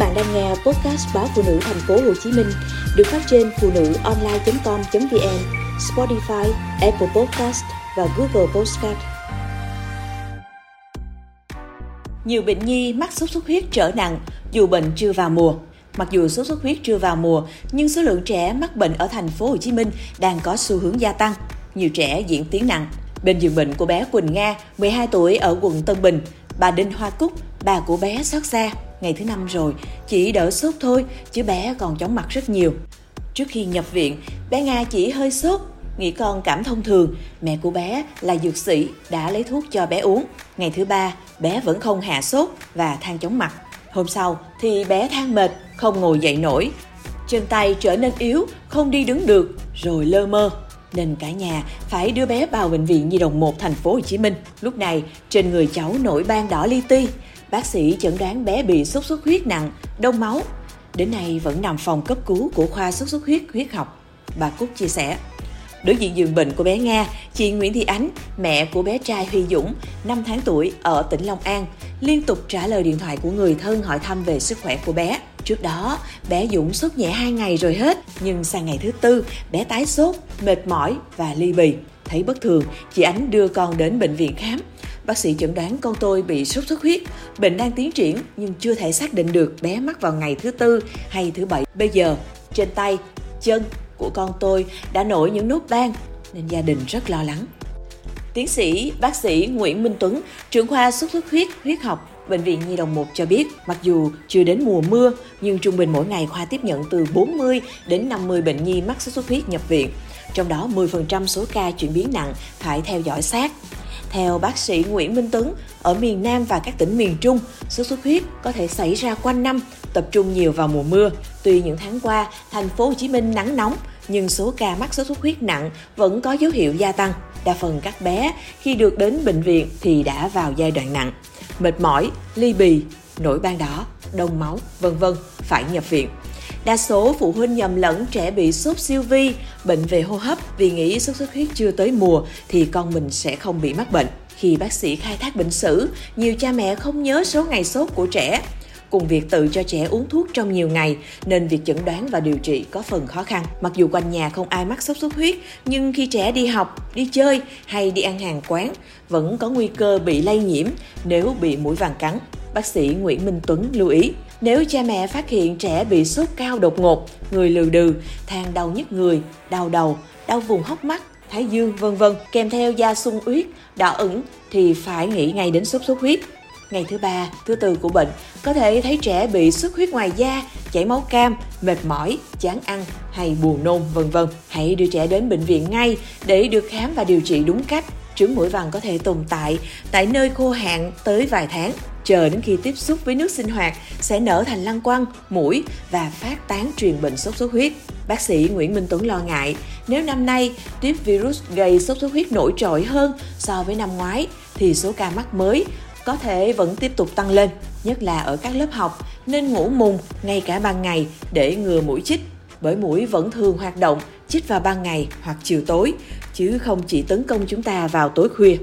bạn đang nghe podcast báo phụ nữ thành phố Hồ Chí Minh được phát trên phụ nữ online.com.vn, Spotify, Apple Podcast và Google Podcast. Nhiều bệnh nhi mắc sốt xuất huyết trở nặng dù bệnh chưa vào mùa. Mặc dù sốt xuất huyết chưa vào mùa, nhưng số lượng trẻ mắc bệnh ở thành phố Hồ Chí Minh đang có xu hướng gia tăng. Nhiều trẻ diễn tiến nặng. Bên giường bệnh của bé Quỳnh Nga, 12 tuổi ở quận Tân Bình, bà Đinh Hoa Cúc, bà của bé xót xa ngày thứ năm rồi, chỉ đỡ sốt thôi, chứ bé còn chóng mặt rất nhiều. Trước khi nhập viện, bé Nga chỉ hơi sốt, nghĩ con cảm thông thường. Mẹ của bé là dược sĩ đã lấy thuốc cho bé uống. Ngày thứ ba, bé vẫn không hạ sốt và than chóng mặt. Hôm sau thì bé than mệt, không ngồi dậy nổi. Chân tay trở nên yếu, không đi đứng được, rồi lơ mơ nên cả nhà phải đưa bé vào bệnh viện Nhi đồng 1 thành phố Hồ Chí Minh. Lúc này, trên người cháu nổi ban đỏ li ti, Bác sĩ chẩn đoán bé bị sốt xuất huyết nặng, đông máu. Đến nay vẫn nằm phòng cấp cứu của khoa sốt xuất huyết huyết học. Bà Cúc chia sẻ. Đối diện giường bệnh của bé Nga, chị Nguyễn Thị Ánh, mẹ của bé trai Huy Dũng, 5 tháng tuổi ở tỉnh Long An, liên tục trả lời điện thoại của người thân hỏi thăm về sức khỏe của bé. Trước đó, bé Dũng sốt nhẹ 2 ngày rồi hết, nhưng sang ngày thứ tư, bé tái sốt, mệt mỏi và ly bì. Thấy bất thường, chị Ánh đưa con đến bệnh viện khám. Bác sĩ chẩn đoán con tôi bị sốt xuất huyết, bệnh đang tiến triển nhưng chưa thể xác định được bé mắc vào ngày thứ tư hay thứ bảy. Bây giờ, trên tay, chân của con tôi đã nổi những nốt ban nên gia đình rất lo lắng. Tiến sĩ bác sĩ Nguyễn Minh Tuấn, trưởng khoa sốt xuất huyết huyết học Bệnh viện Nhi đồng 1 cho biết, mặc dù chưa đến mùa mưa, nhưng trung bình mỗi ngày khoa tiếp nhận từ 40 đến 50 bệnh nhi mắc sốt xuất huyết nhập viện. Trong đó 10% số ca chuyển biến nặng phải theo dõi sát. Theo bác sĩ Nguyễn Minh Tuấn, ở miền Nam và các tỉnh miền Trung, sốt xuất huyết có thể xảy ra quanh năm, tập trung nhiều vào mùa mưa. Tuy những tháng qua, thành phố Hồ Chí Minh nắng nóng, nhưng số ca mắc sốt xuất huyết nặng vẫn có dấu hiệu gia tăng. Đa phần các bé khi được đến bệnh viện thì đã vào giai đoạn nặng. Mệt mỏi, ly bì, nổi ban đỏ, đông máu, vân vân phải nhập viện. Đa số phụ huynh nhầm lẫn trẻ bị sốt siêu vi, bệnh về hô hấp vì nghĩ sốt xuất huyết chưa tới mùa thì con mình sẽ không bị mắc bệnh. Khi bác sĩ khai thác bệnh sử, nhiều cha mẹ không nhớ số ngày sốt của trẻ. Cùng việc tự cho trẻ uống thuốc trong nhiều ngày nên việc chẩn đoán và điều trị có phần khó khăn. Mặc dù quanh nhà không ai mắc sốt xuất huyết, nhưng khi trẻ đi học, đi chơi hay đi ăn hàng quán vẫn có nguy cơ bị lây nhiễm nếu bị mũi vàng cắn. Bác sĩ Nguyễn Minh Tuấn lưu ý, nếu cha mẹ phát hiện trẻ bị sốt cao đột ngột, người lừ đừ, than đau nhức người, đau đầu, đau vùng hốc mắt, thái dương vân vân kèm theo da sung huyết, đỏ ửng thì phải nghĩ ngay đến sốt xuất huyết. Ngày thứ ba, thứ tư của bệnh, có thể thấy trẻ bị xuất huyết ngoài da, chảy máu cam, mệt mỏi, chán ăn hay buồn nôn vân vân. Hãy đưa trẻ đến bệnh viện ngay để được khám và điều trị đúng cách. Trứng mũi vằn có thể tồn tại tại nơi khô hạn tới vài tháng chờ đến khi tiếp xúc với nước sinh hoạt sẽ nở thành lăng quăng, mũi và phát tán truyền bệnh sốt xuất huyết. Bác sĩ Nguyễn Minh Tuấn lo ngại, nếu năm nay tiếp virus gây sốt xuất huyết nổi trội hơn so với năm ngoái thì số ca mắc mới có thể vẫn tiếp tục tăng lên, nhất là ở các lớp học nên ngủ mùng ngay cả ban ngày để ngừa mũi chích bởi mũi vẫn thường hoạt động chích vào ban ngày hoặc chiều tối chứ không chỉ tấn công chúng ta vào tối khuya.